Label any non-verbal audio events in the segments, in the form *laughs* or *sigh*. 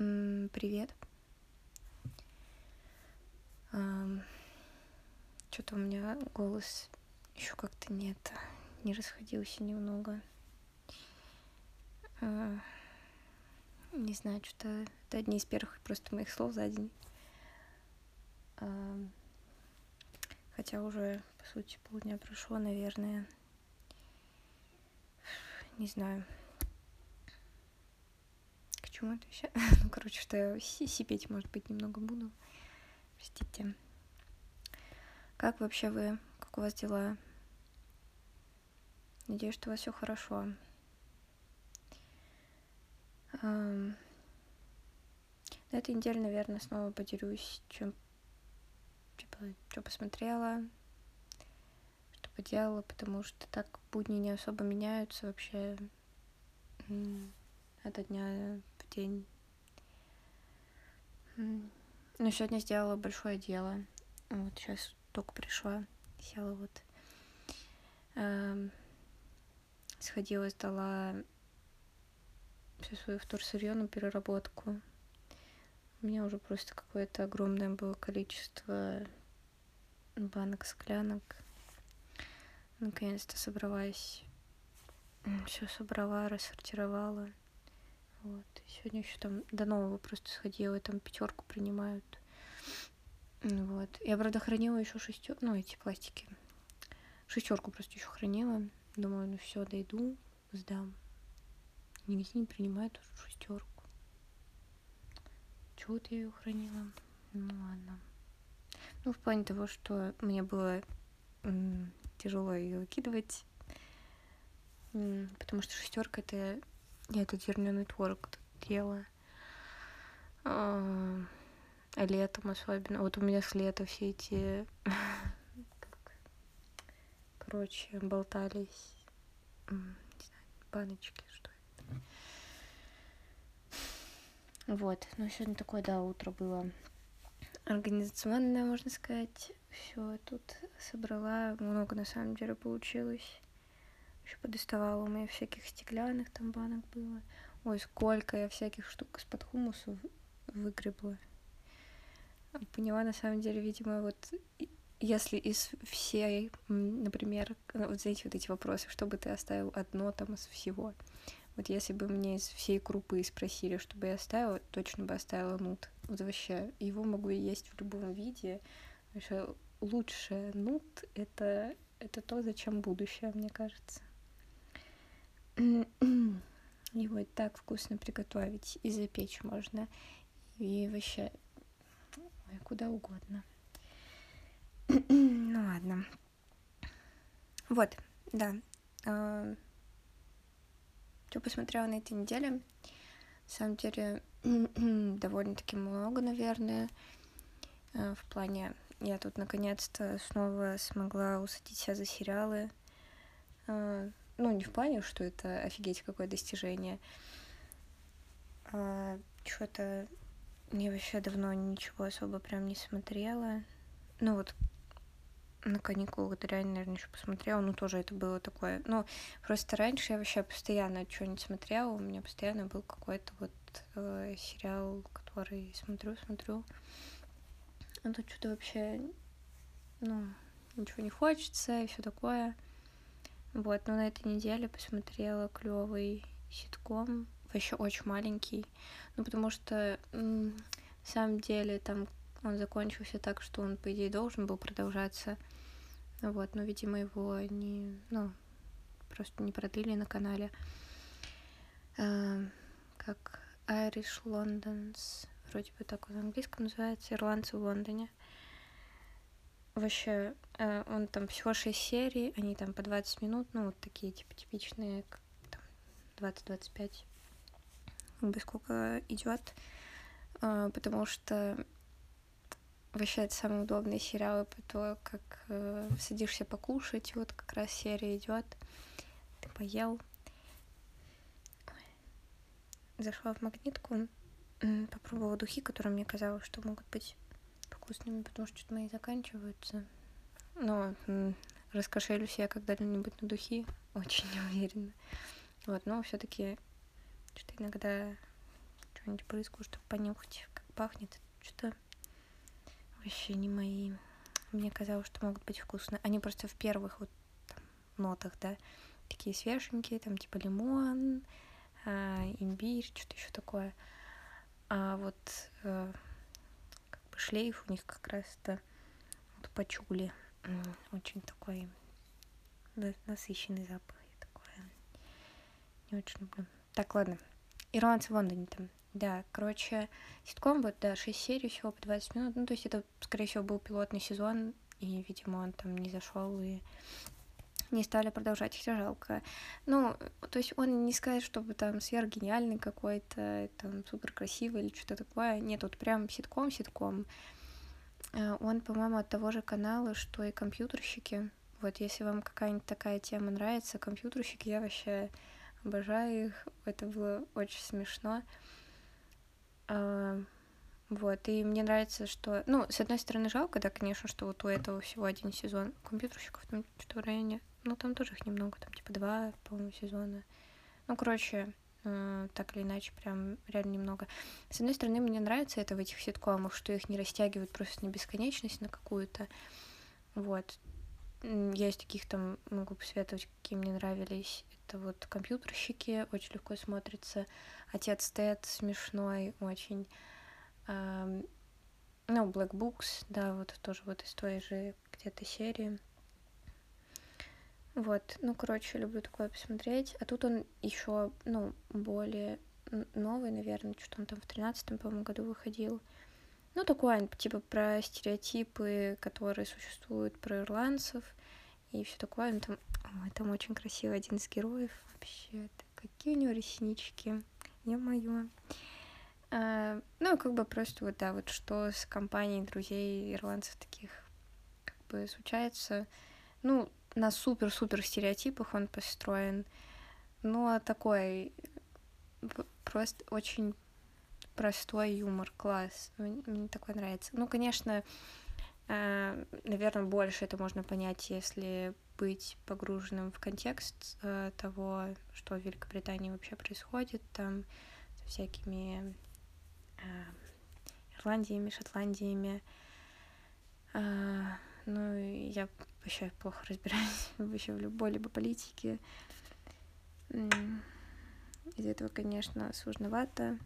Привет. Что-то у меня голос еще как-то нет, не расходился немного. А, не знаю, что-то это одни из первых просто моих слов за день. Хотя уже, по сути, полдня прошло, наверное. Не знаю почему это все. *laughs* ну, короче, что я сипеть, может быть, немного буду. Простите. Как вообще вы? Как у вас дела? Надеюсь, что у вас все хорошо. На этой неделе, наверное, снова поделюсь, чем типа, что посмотрела, что поделала, потому что так будни не особо меняются вообще от дня день. Ну, сегодня сделала большое дело. Вот сейчас только пришла, села вот. Эм, сходила, сдала все свое вторсырье на переработку. У меня уже просто какое-то огромное было количество банок, склянок. Наконец-то собралась. Все собрала, рассортировала. Вот. Сегодня еще там до нового просто сходила, и там пятерку принимают. Вот. Я, правда, хранила еще шестер, ну, эти пластики. Шестерку просто еще хранила. Думаю, ну все, дойду, сдам. Нигде не принимают шестерку. Чего вот я ее хранила? Ну ладно. Ну, в плане того, что мне было тяжело ее выкидывать. Потому что шестерка это я этот зерненый творог ела. А, летом особенно. Вот у меня с лета все эти короче, болтались баночки, что это. Вот, ну сегодня такое, да, утро было организационное, можно сказать. Все тут собрала, много на самом деле получилось еще подоставала у меня всяких стеклянных там банок было. Ой, сколько я всяких штук из-под хумуса выгребла. Поняла, на самом деле, видимо, вот если из всей, например, ну, вот знаете, вот эти вопросы, что бы ты оставил одно там из всего. Вот если бы мне из всей крупы спросили, что бы я оставила, точно бы оставила нут. Вот вообще, его могу есть в любом виде. Вообще, лучшее нут — это, это то, зачем будущее, мне кажется. Его так вкусно приготовить и запечь можно. И вообще куда угодно. ну ладно. Вот, да. А, что посмотрела на этой неделе? На самом деле, *clears throat* довольно-таки много, наверное. А, в плане, я тут наконец-то снова смогла усадить себя за сериалы. А, ну, не в плане, что это офигеть какое достижение. А, Что-то я вообще давно ничего особо прям не смотрела. Ну вот на каникулах реально, наверное, еще посмотрела, ну тоже это было такое. Ну, просто раньше я вообще постоянно что-нибудь смотрела, у меня постоянно был какой-то вот э, сериал, который смотрю, смотрю. А тут что-то вообще, ну, ничего не хочется и все такое. Вот, но на этой неделе посмотрела клевый ситком, вообще очень маленький, ну потому что на самом деле там он закончился так, что он, по идее, должен был продолжаться, вот, но, видимо, его не, ну, просто не продлили на канале, а, как Irish Londons, вроде бы так он английском называется, ирландцы в Лондоне, вообще, э, он там всего 6 серий, они там по 20 минут, ну, вот такие, типа, типичные, там, 20-25, бы сколько идет, э, потому что вообще это самые удобные сериалы по то, как э, садишься покушать, вот как раз серия идет, ты поел. Зашла в магнитку, попробовала духи, которые мне казалось, что могут быть вкусными, потому что что-то мои заканчиваются. Но раскошелюсь я когда-нибудь на духи, *laughs* очень уверена. Вот, но все таки что-то иногда что-нибудь брызгаю, чтобы понюхать, как пахнет. Что-то вообще не мои. Мне казалось, что могут быть вкусные. Они просто в первых вот там, нотах, да, такие свеженькие, там типа лимон, а, имбирь, что-то еще такое. А вот бы шлейф у них как раз-то вот пачули. Очень такой насыщенный запах. Я такое не очень люблю. Так, ладно. Ирландцы в Лондоне там. Да, короче, ситком вот, да, 6 серий всего по 20 минут. Ну, то есть это, скорее всего, был пилотный сезон, и, видимо, он там не зашел и не стали продолжать, хотя жалко. Ну, то есть он не сказать, чтобы там сверхгениальный какой-то, там, супер красивый или что-то такое. Нет, вот прям ситком-ситком. Э, он, по-моему, от того же канала, что и компьютерщики. Вот если вам какая-нибудь такая тема нравится, компьютерщики, я вообще обожаю их. Это было очень смешно. Вот, и мне нравится, что... Ну, с одной стороны, жалко, да, конечно, что вот у этого всего один сезон компьютерщиков там что в районе... Ну, там тоже их немного, там типа два, по-моему, сезона. Ну, короче, э, так или иначе, прям реально немного. С одной стороны, мне нравится это в этих ситкомах, что их не растягивают просто на бесконечность, на какую-то. Вот. Я из таких там могу посоветовать, какие мне нравились. Это вот компьютерщики, очень легко смотрится. Отец Тед смешной очень. Ну, Black Books, да, вот тоже вот из той же где-то серии. Вот, ну, короче, люблю такое посмотреть. А тут он еще, ну, более новый, наверное, что он там в тринадцатом, по-моему, году выходил. Ну, такой, типа, про стереотипы, которые существуют про ирландцев и все такое. Ну, там, ой, там очень красивый один из героев. Вообще, какие у него реснички. Ё-моё. А, ну, как бы просто вот, да, вот что с компанией друзей ирландцев таких как бы случается. Ну, на супер-супер стереотипах он построен. Ну, а такой просто очень простой юмор, класс. Мне, такое нравится. Ну, конечно, э, наверное, больше это можно понять, если быть погруженным в контекст э, того, что в Великобритании вообще происходит, там со всякими э, Ирландиями, Шотландиями. Э, ну, я вообще плохо разбираюсь *laughs* вообще в любой либо политике. Из этого, конечно, сложновато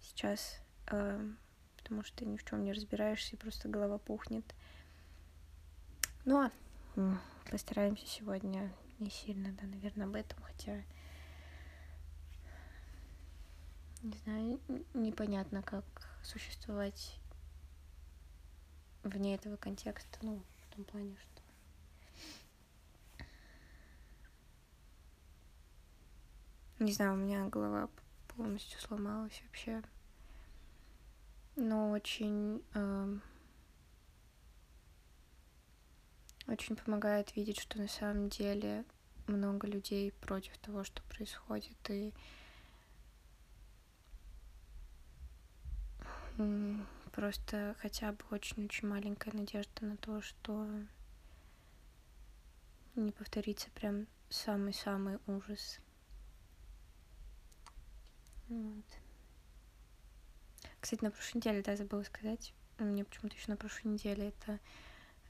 сейчас, э, потому что ни в чем не разбираешься, и просто голова пухнет. Ну, а постараемся сегодня не сильно, да, наверное, об этом, хотя не знаю, непонятно, как существовать вне этого контекста, ну, в том плане, что не знаю, у меня голова полностью сломалась вообще, но очень э, очень помогает видеть, что на самом деле много людей против того, что происходит, и просто хотя бы очень-очень маленькая надежда на то, что не повторится прям самый-самый ужас. Вот. Кстати, на прошлой неделе, да, забыла сказать, мне почему-то еще на прошлой неделе это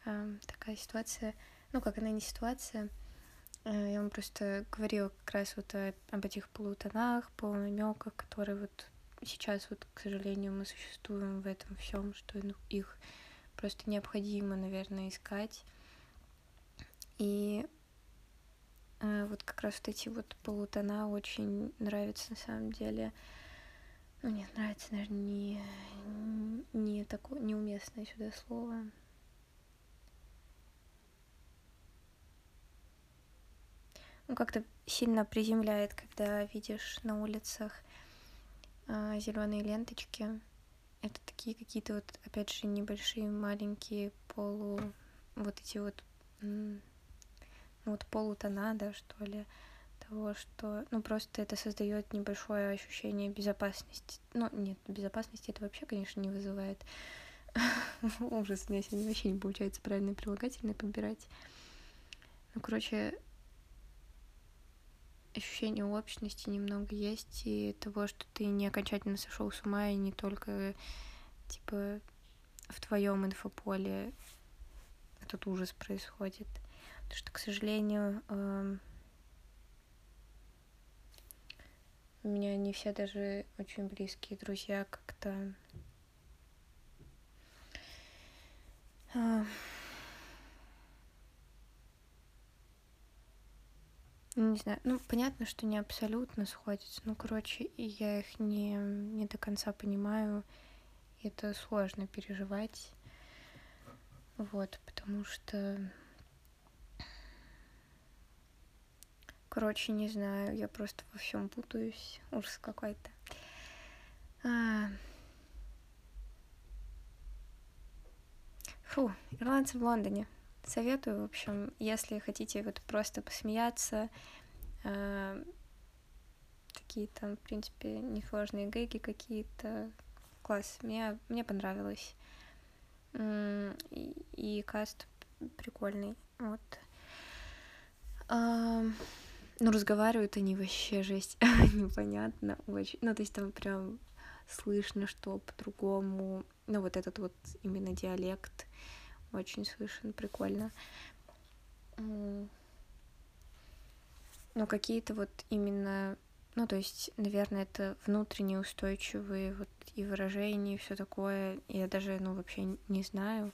э, такая ситуация, ну, как она не ситуация, э, я вам просто говорила как раз вот о, об этих полутонах, полунамеках, которые вот сейчас вот, к сожалению, мы существуем в этом всем, что ну, их просто необходимо, наверное, искать. И э, вот как раз вот эти вот полутона очень нравятся на самом деле. Ну нет, нравится, наверное, не, не такое неуместное сюда слово. Ну, как-то сильно приземляет, когда видишь на улицах а, зеленые ленточки. Это такие какие-то вот, опять же, небольшие, маленькие полу... Вот эти вот... Ну, вот полутона, да, что ли, того, что... Ну, просто это создает небольшое ощущение безопасности. Ну, нет, безопасности это вообще, конечно, не вызывает. *laughs* Ужас, у меня сегодня вообще не получается правильно прилагательное подбирать. Ну, короче, ощущение общности немного есть, и того, что ты не окончательно сошел с ума, и не только, типа, в твоем инфополе этот ужас происходит. Потому что, к сожалению, эм, у меня не все даже очень близкие друзья как-то не знаю, ну, понятно, что не абсолютно сходятся, ну, короче, я их не, не до конца понимаю, это сложно переживать, вот, потому что, короче, не знаю, я просто во всем путаюсь, ужас какой-то. А... Фу, ирландцы в Лондоне. Советую, в общем, если хотите вот просто посмеяться, э, такие там, в принципе, несложные гэги какие-то, класс, мне, мне понравилось. И, и каст прикольный, вот. А, ну, разговаривают они вообще жесть, *laughs* непонятно очень. Ну, то есть там прям слышно, что по-другому, ну, вот этот вот именно диалект очень слышен, прикольно. Но какие-то вот именно, ну, то есть, наверное, это внутренне устойчивые вот и выражения, и все такое. Я даже, ну, вообще не знаю.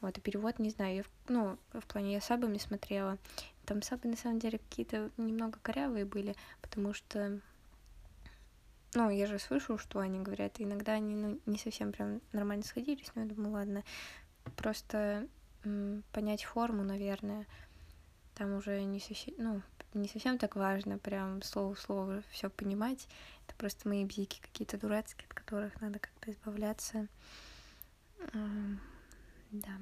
Вот, и перевод не знаю. Я, ну, в плане я сабами смотрела. Там сабы, на самом деле, какие-то немного корявые были, потому что ну, я же слышу, что они говорят, и иногда они ну, не совсем прям нормально сходились, но я думаю, ладно, просто понять форму, наверное, там уже не совсем, ну, не совсем так важно, прям слово в слово все понимать. Это просто мои бзики какие-то дурацкие, от которых надо как-то избавляться. Да.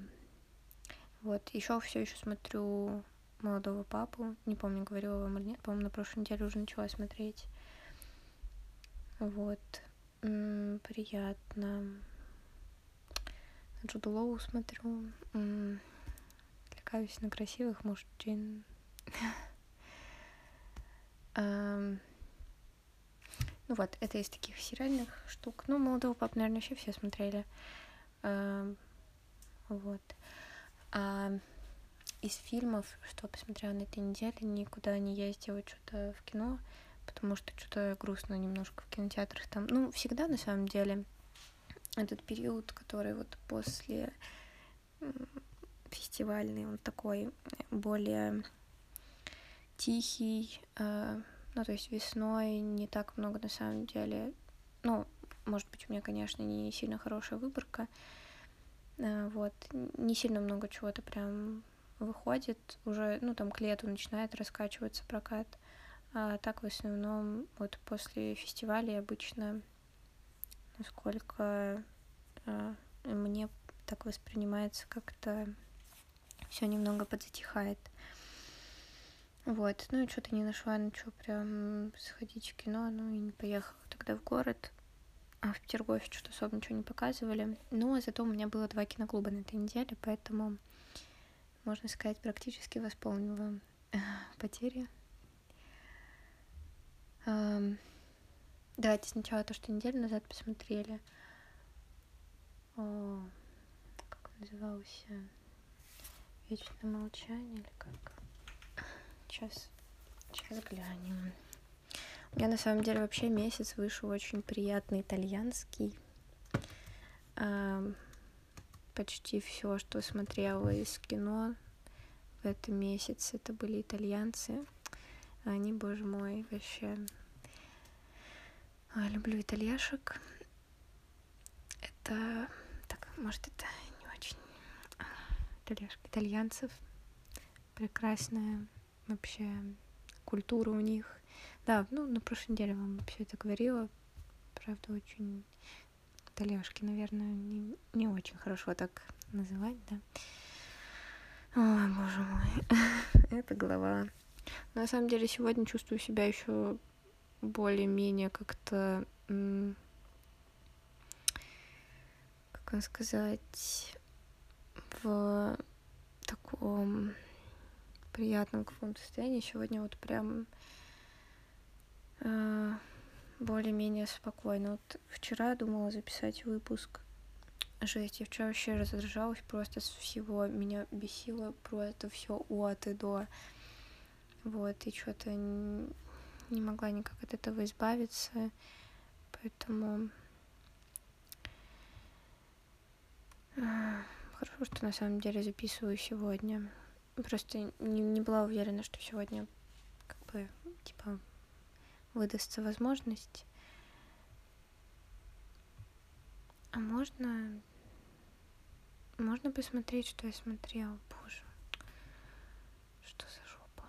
Вот, еще все еще смотрю молодого папу. Не помню, говорила вам или нет. По-моему, на прошлой неделе уже начала смотреть. Вот. Приятно. Джуду Лоу смотрю. Отвлекаюсь на красивых мужчин. *laughs* Ну вот, это из таких сериальных штук. Ну, молодого пап, наверное, еще все смотрели. Вот. А из фильмов, что посмотрела на этой неделе, никуда не ездила что-то в кино, потому что что-то грустно немножко в кинотеатрах там. Ну, всегда на самом деле этот период, который вот после фестивальный, он такой более тихий, э, ну, то есть весной не так много на самом деле, ну, может быть, у меня, конечно, не сильно хорошая выборка, э, вот, не сильно много чего-то прям выходит, уже, ну, там к лету начинает раскачиваться прокат, а так в основном вот после фестиваля обычно насколько э, мне так воспринимается как-то все немного подзатихает. Вот, ну и что-то не нашла, ну что, прям сходить в кино, ну и не поехала тогда в город. А в Петергофе что-то особо ничего не показывали. Но ну, а зато у меня было два киноклуба на этой неделе, поэтому, можно сказать, практически восполнила потери. Давайте сначала то, что неделю назад посмотрели. О, как назывался? Вечное молчание или как? Сейчас, сейчас глянем. У меня на самом деле вообще месяц вышел очень приятный итальянский. почти все, что смотрела из кино в этом месяце, это были итальянцы. Они, боже мой, вообще а, люблю итальяшек. Это... Так, может, это не очень... А, итальяшки. Итальянцев. Прекрасная вообще культура у них. Да, ну, на прошлой неделе вам все это говорила. Правда, очень... Итальяшки, наверное, не, не очень хорошо так называть, да. Ой, боже мой. *laughs* это голова. На самом деле, сегодня чувствую себя еще более-менее как-то, как вам сказать, в таком приятном каком-то состоянии. Сегодня вот прям э, более-менее спокойно. Вот вчера думала записать выпуск. Жесть, я вчера вообще раздражалась просто с всего. Меня бесило просто все от и до. Вот, и что-то не могла никак от этого избавиться. Поэтому хорошо, что на самом деле записываю сегодня. Просто не, не была уверена, что сегодня как бы типа выдастся возможность. А можно... Можно посмотреть, что я смотрела. Боже. Что за жопа.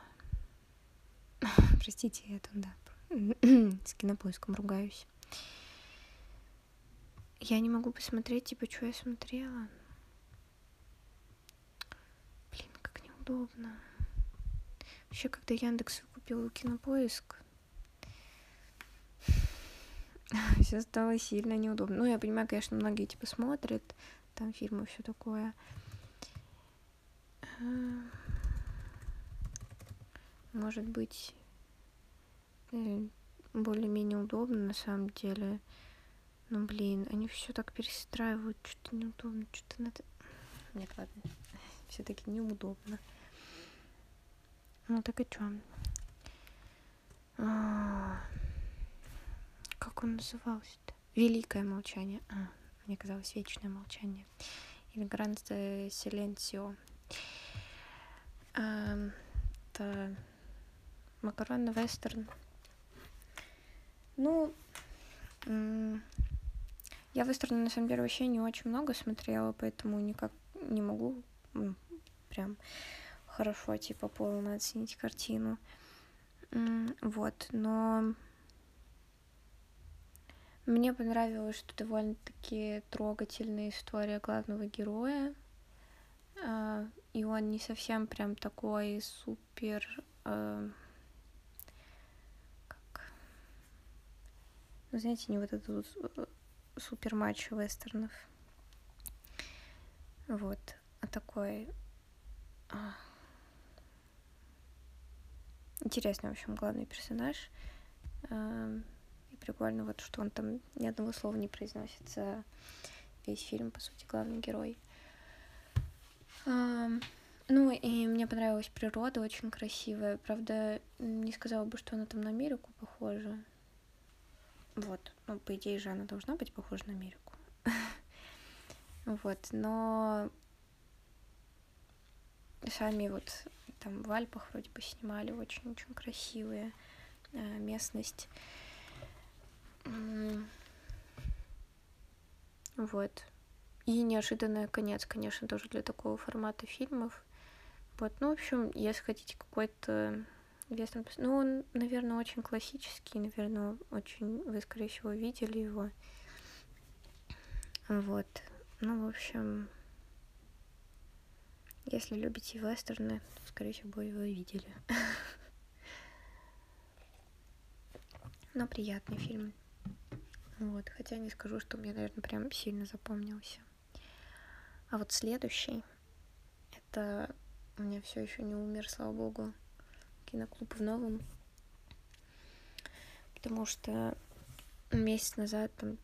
*sighs* Простите, я там, да, *clears throat* с кинопоиском ругаюсь. Я не могу посмотреть, типа, что я смотрела. Блин, как неудобно. Вообще, когда Яндекс выкупил кинопоиск, *sighs* все стало сильно неудобно. Ну, я понимаю, конечно, многие типа смотрят там фильмы, все такое. Может быть, э, более-менее удобно на самом деле. Ну, блин, они все так перестраивают, что-то неудобно, что-то надо... Нет, ладно, *laughs* все-таки неудобно. Ну, так и чё? А как он назывался-то? Великое молчание. А, мне казалось, вечное молчание. Или Гранд Силенсио. Это макаронный вестерн. Ну, я вестерны, на самом деле, вообще не очень много смотрела, поэтому никак не могу прям хорошо, типа, полно оценить картину. Вот, но мне понравилось, что довольно-таки трогательная история главного героя. А, и он не совсем прям такой супер... А, как... Ну, знаете, не вот этот вот э, супер матч вестернов. Вот. А такой... А, интересный, в общем, главный персонаж прикольно, вот что он там ни одного слова не произносится весь фильм, по сути, главный герой. А, ну, и мне понравилась природа, очень красивая. Правда, не сказала бы, что она там на Америку похожа. Вот, ну, по идее же она должна быть похожа на Америку. *laughs* Вот, но сами вот там в Альпах вроде бы снимали очень-очень красивые э, местность. Вот. И неожиданный конец, конечно, тоже для такого формата фильмов. Вот, ну, в общем, если хотите какой-то вестерн... Ну, он, наверное, очень классический, наверное, очень... Вы, скорее всего, видели его. Вот. Ну, в общем, если любите вестерны, то, скорее всего, его видели. *laughs* Но приятный фильм. Вот, хотя не скажу, что мне, наверное, прям сильно запомнился. А вот следующий, это у меня все еще не умер, слава богу, киноклуб в новом. Потому что месяц назад там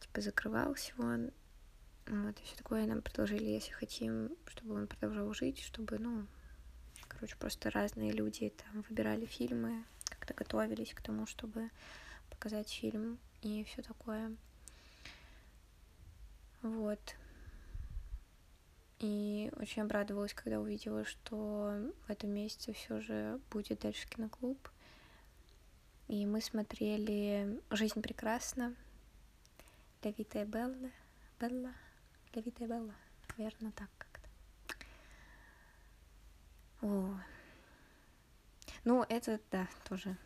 типа закрывался он. Вот, и все такое нам предложили, если хотим, чтобы он продолжал жить, чтобы, ну, короче, просто разные люди там выбирали фильмы, как-то готовились к тому, чтобы показать фильм и все такое. Вот. И очень обрадовалась, когда увидела, что в этом месяце все же будет дальше киноклуб. И мы смотрели «Жизнь прекрасна», «Левита и Белла», «Белла», «Левита и Белла», верно так как-то. О. Ну, это, да, тоже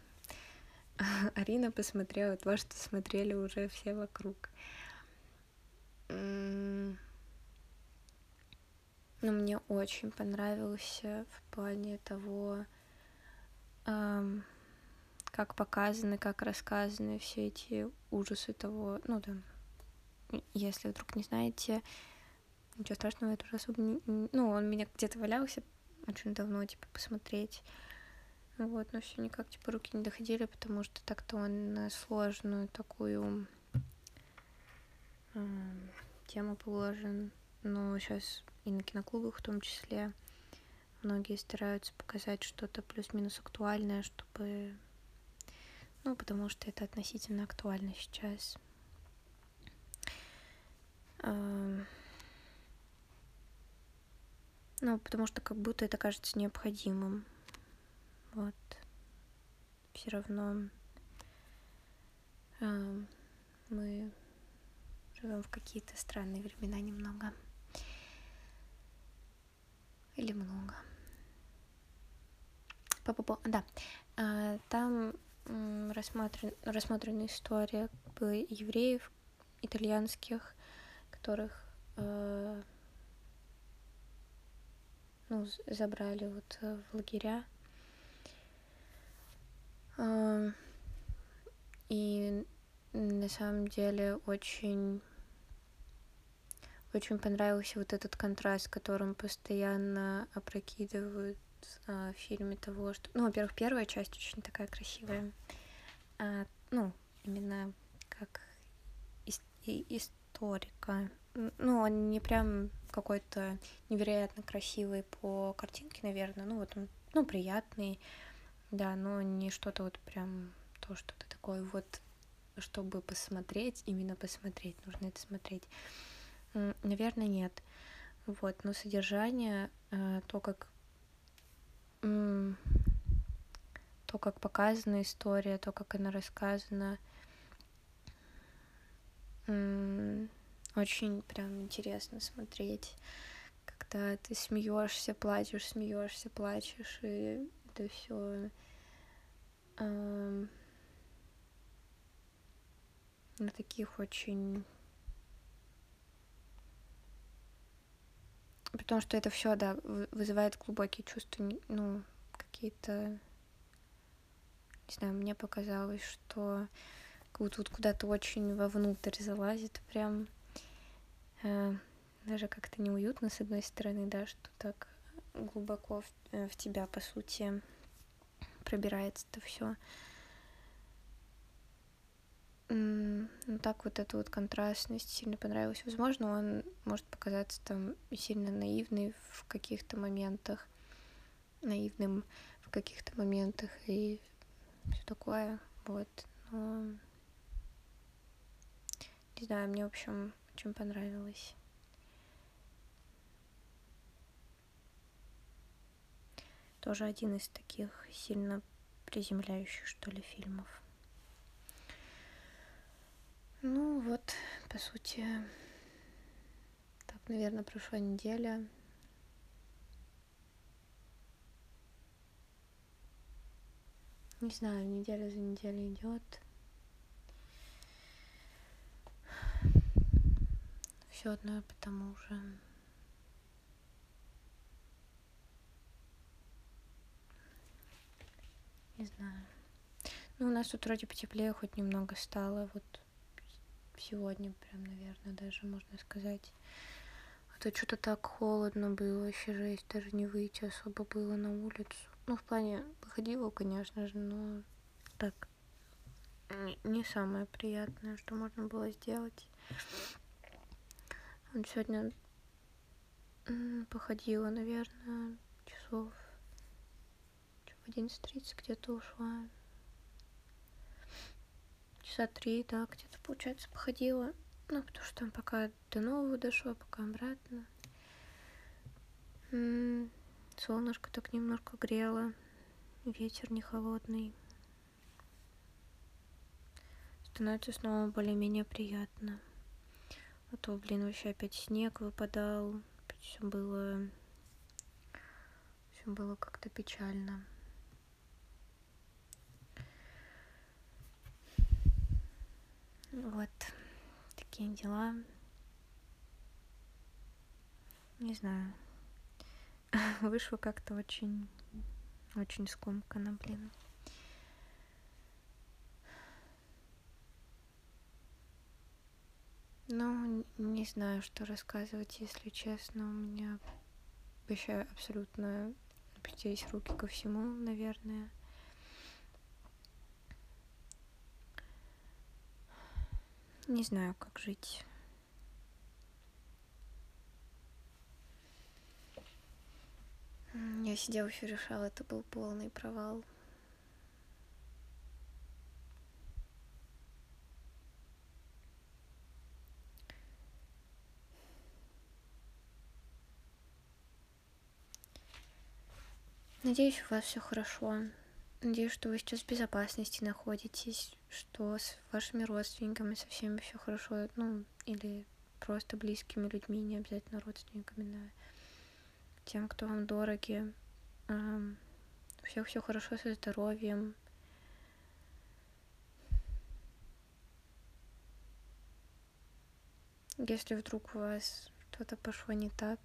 *laughs* Арина посмотрела то, что смотрели уже все вокруг. Мне очень понравился в плане того, как показаны, как рассказаны все эти ужасы того, ну да, если вдруг не знаете, ничего страшного, это уже особо не... Ну, он меня где-то валялся очень давно, типа, посмотреть. Вот, но все никак типа руки не доходили, потому что так-то он на сложную такую э, тему положен. Но сейчас и на киноклубах в том числе многие стараются показать что-то плюс-минус актуальное, чтобы... Ну, потому что это относительно актуально сейчас. Ну, потому что как будто это кажется необходимым. Вот. Все равно мы живем в какие-то странные времена немного. Или много. По-по-по. Да. А, там рассмотрен, рассмотрена история как бы, евреев итальянских, которых э, ну, забрали вот э, в лагеря. Э, и на самом деле очень очень понравился вот этот контраст, которым постоянно опрокидывают а, в фильме того, что... Ну, во-первых, первая часть очень такая красивая. А, ну, именно как ис- историка. Ну, он не прям какой-то невероятно красивый по картинке, наверное. Ну, вот он, ну, приятный, да, но не что-то вот прям то, что-то такое вот, чтобы посмотреть, именно посмотреть, нужно это смотреть. Наверное, нет. Вот, но содержание, э, то, как то, как показана история, то, как она рассказана, очень прям интересно смотреть, когда ты смеешься, плачешь, смеешься, плачешь, и это все на таких очень Потому что это все, да, вызывает глубокие чувства, ну, какие-то, не знаю, мне показалось, что вот куда-то очень вовнутрь залазит, прям э, даже как-то неуютно, с одной стороны, да, что так глубоко в, э, в тебя, по сути, пробирается это все. Ну, так вот эта вот контрастность сильно понравилась. Возможно, он может показаться там сильно наивный в каких-то моментах, наивным в каких-то моментах и все такое. Вот. Но... Не знаю, мне, в общем, очень понравилось. Тоже один из таких сильно приземляющих, что ли, фильмов. Ну вот, по сути, так, наверное, прошла неделя. Не знаю, неделя за неделей идет. Все одно и потому же. Не знаю. Ну, у нас тут вроде потеплее хоть немного стало. Вот сегодня прям, наверное, даже можно сказать. А то что-то так холодно было, вообще жесть, даже не выйти особо было на улицу. Ну, в плане, выходила, конечно же, но так, не самое приятное, что можно было сделать. Вот сегодня походила, наверное, часов в 11.30 где-то ушла часа три, да, где-то, получается, походила. Ну, потому что там пока до нового дошло, пока обратно. М-м, солнышко так немножко грело, ветер не холодный. Становится снова более-менее приятно. А то, блин, вообще опять снег выпадал, все было, все было как-то печально. Вот такие дела. Не знаю. *laughs* Вышло как-то очень, очень скомканно, блин. Ну, не знаю, что рассказывать, если честно. У меня вообще абсолютно опустились руки ко всему, наверное. Не знаю, как жить. Я сидела еще решала, это был полный провал. Надеюсь, у вас все хорошо. Надеюсь, что вы сейчас в безопасности находитесь, что с вашими родственниками со всеми все хорошо, ну, или просто близкими людьми, не обязательно родственниками, да. Тем, кто вам дороги. У всех все хорошо со здоровьем. Если вдруг у вас что-то пошло не так,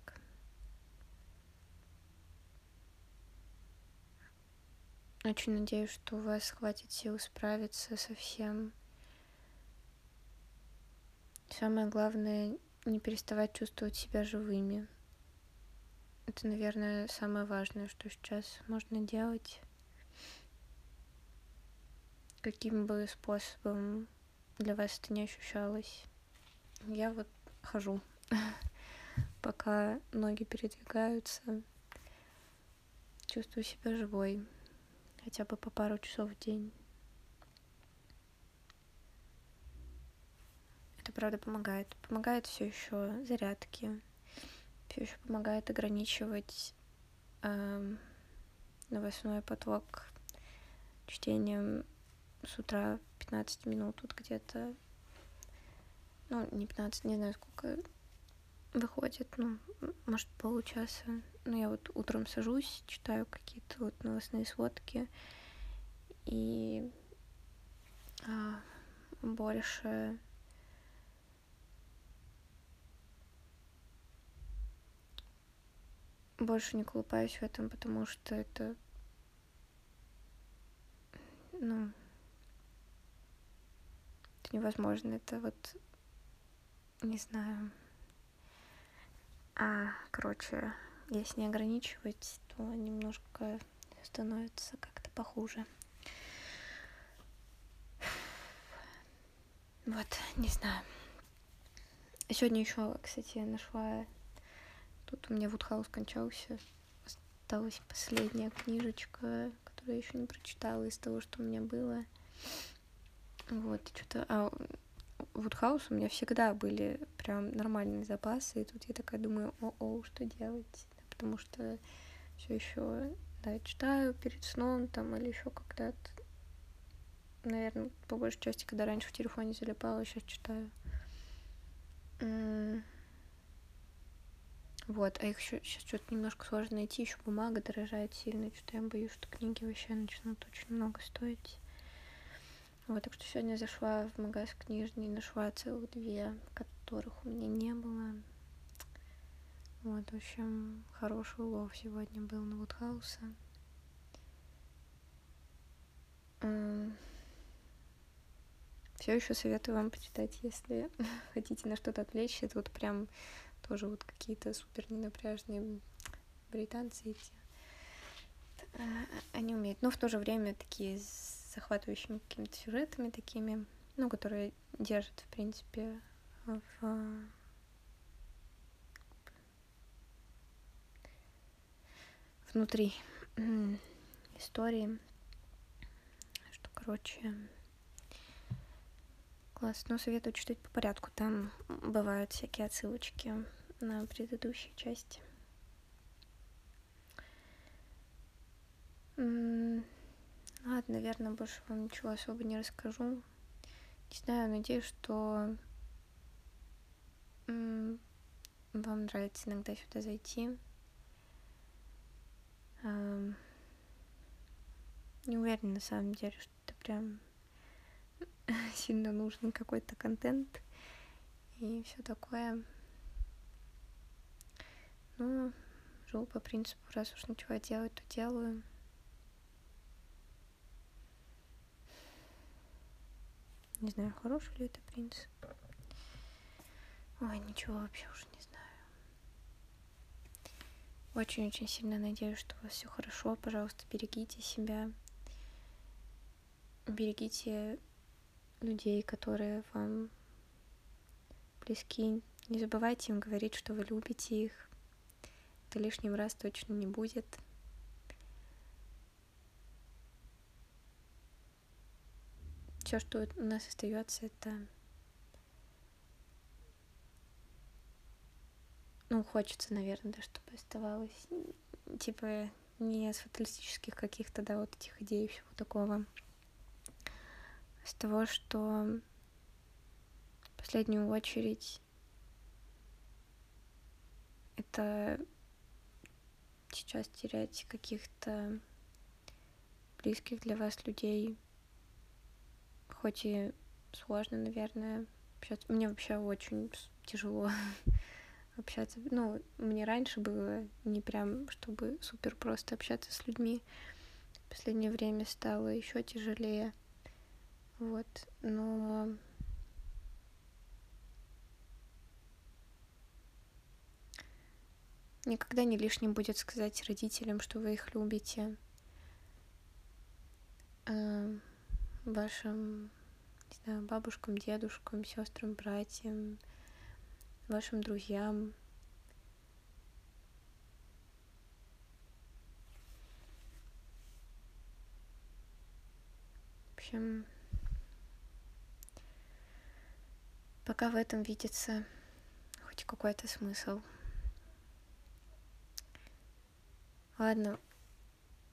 Очень надеюсь, что у вас хватит сил справиться со всем. Самое главное, не переставать чувствовать себя живыми. Это, наверное, самое важное, что сейчас можно делать. Каким бы способом для вас это не ощущалось. Я вот хожу, *laughs* пока ноги передвигаются, чувствую себя живой хотя бы по пару часов в день. Это правда помогает. Помогает все еще зарядки, все еще помогает ограничивать э, новостной поток чтением с утра 15 минут, вот где-то, ну, не 15, не знаю, сколько выходит, ну, может, получаса. Ну, я вот утром сажусь, читаю какие-то вот новостные сводки, и а, больше больше не колупаюсь в этом, потому что это, ну, это невозможно, это вот, не знаю, а, короче, если не ограничивать, то немножко становится как-то похуже. Вот, не знаю. Сегодня еще, кстати, нашла... Тут у меня Вудхаус кончался. Осталась последняя книжечка, которую я еще не прочитала из того, что у меня было. Вот, что-то... А, Вудхаус у меня всегда были прям нормальные запасы, и тут я такая думаю, о-о, что делать? Потому что все еще, да, читаю перед сном там или еще когда-то. Наверное, по большей части, когда раньше в телефоне залипала, сейчас читаю. Вот, а их еще сейчас что-то немножко сложно найти, еще бумага дорожает сильно, что-то я боюсь, что книги вообще начнут очень много стоить. Вот, так что сегодня зашла в магаз книжный, нашла целых две, которых у меня не было. Вот, в общем, хороший улов сегодня был на Вудхауса. Все еще советую вам почитать, если *laughs* хотите на что-то отвлечься. Это вот прям тоже вот какие-то супер ненапряжные британцы эти. Они умеют, но в то же время такие захватывающими какими-то сюжетами такими, ну, которые держат, в принципе, в внутри истории, что, короче, класс. Но советую читать по порядку. Там бывают всякие отсылочки на предыдущие части. Ладно, наверное, больше вам ничего особо не расскажу. Не знаю, надеюсь, что вам нравится иногда сюда зайти. Не уверена на самом деле, что это прям *laughs* сильно нужный какой-то контент и все такое. Ну, живу по принципу, раз уж ничего делать, то делаю. Не знаю, хороший ли это принцип. Ой, ничего вообще уже не. Очень-очень сильно надеюсь, что у вас все хорошо. Пожалуйста, берегите себя. Берегите людей, которые вам близки. Не забывайте им говорить, что вы любите их. Это лишним раз точно не будет. Все, что у нас остается, это ну, хочется, наверное, да, чтобы оставалось, типа, не с фаталистических каких-то, да, вот этих идей всего такого, с того, что в последнюю очередь это сейчас терять каких-то близких для вас людей, хоть и сложно, наверное, общаться. Мне вообще очень тяжело *laughs* общаться. Ну, мне раньше было не прям, чтобы супер просто общаться с людьми. В последнее время стало еще тяжелее. Вот, но никогда не лишним будет сказать родителям, что вы их любите, э, вашим, не знаю, бабушкам, дедушкам, сестрам, братьям, вашим друзьям. В общем, пока в этом видится хоть какой-то смысл. Ладно,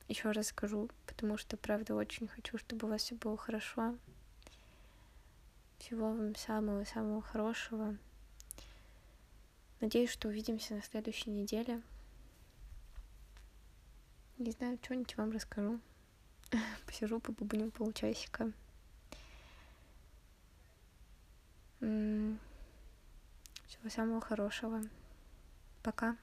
еще раз скажу, потому что, правда, очень хочу, чтобы у вас все было хорошо. Всего вам самого-самого хорошего. Надеюсь, что увидимся на следующей неделе. Не знаю, что-нибудь вам расскажу. *laughs* Посижу, побубню полчасика. Всего самого хорошего. Пока.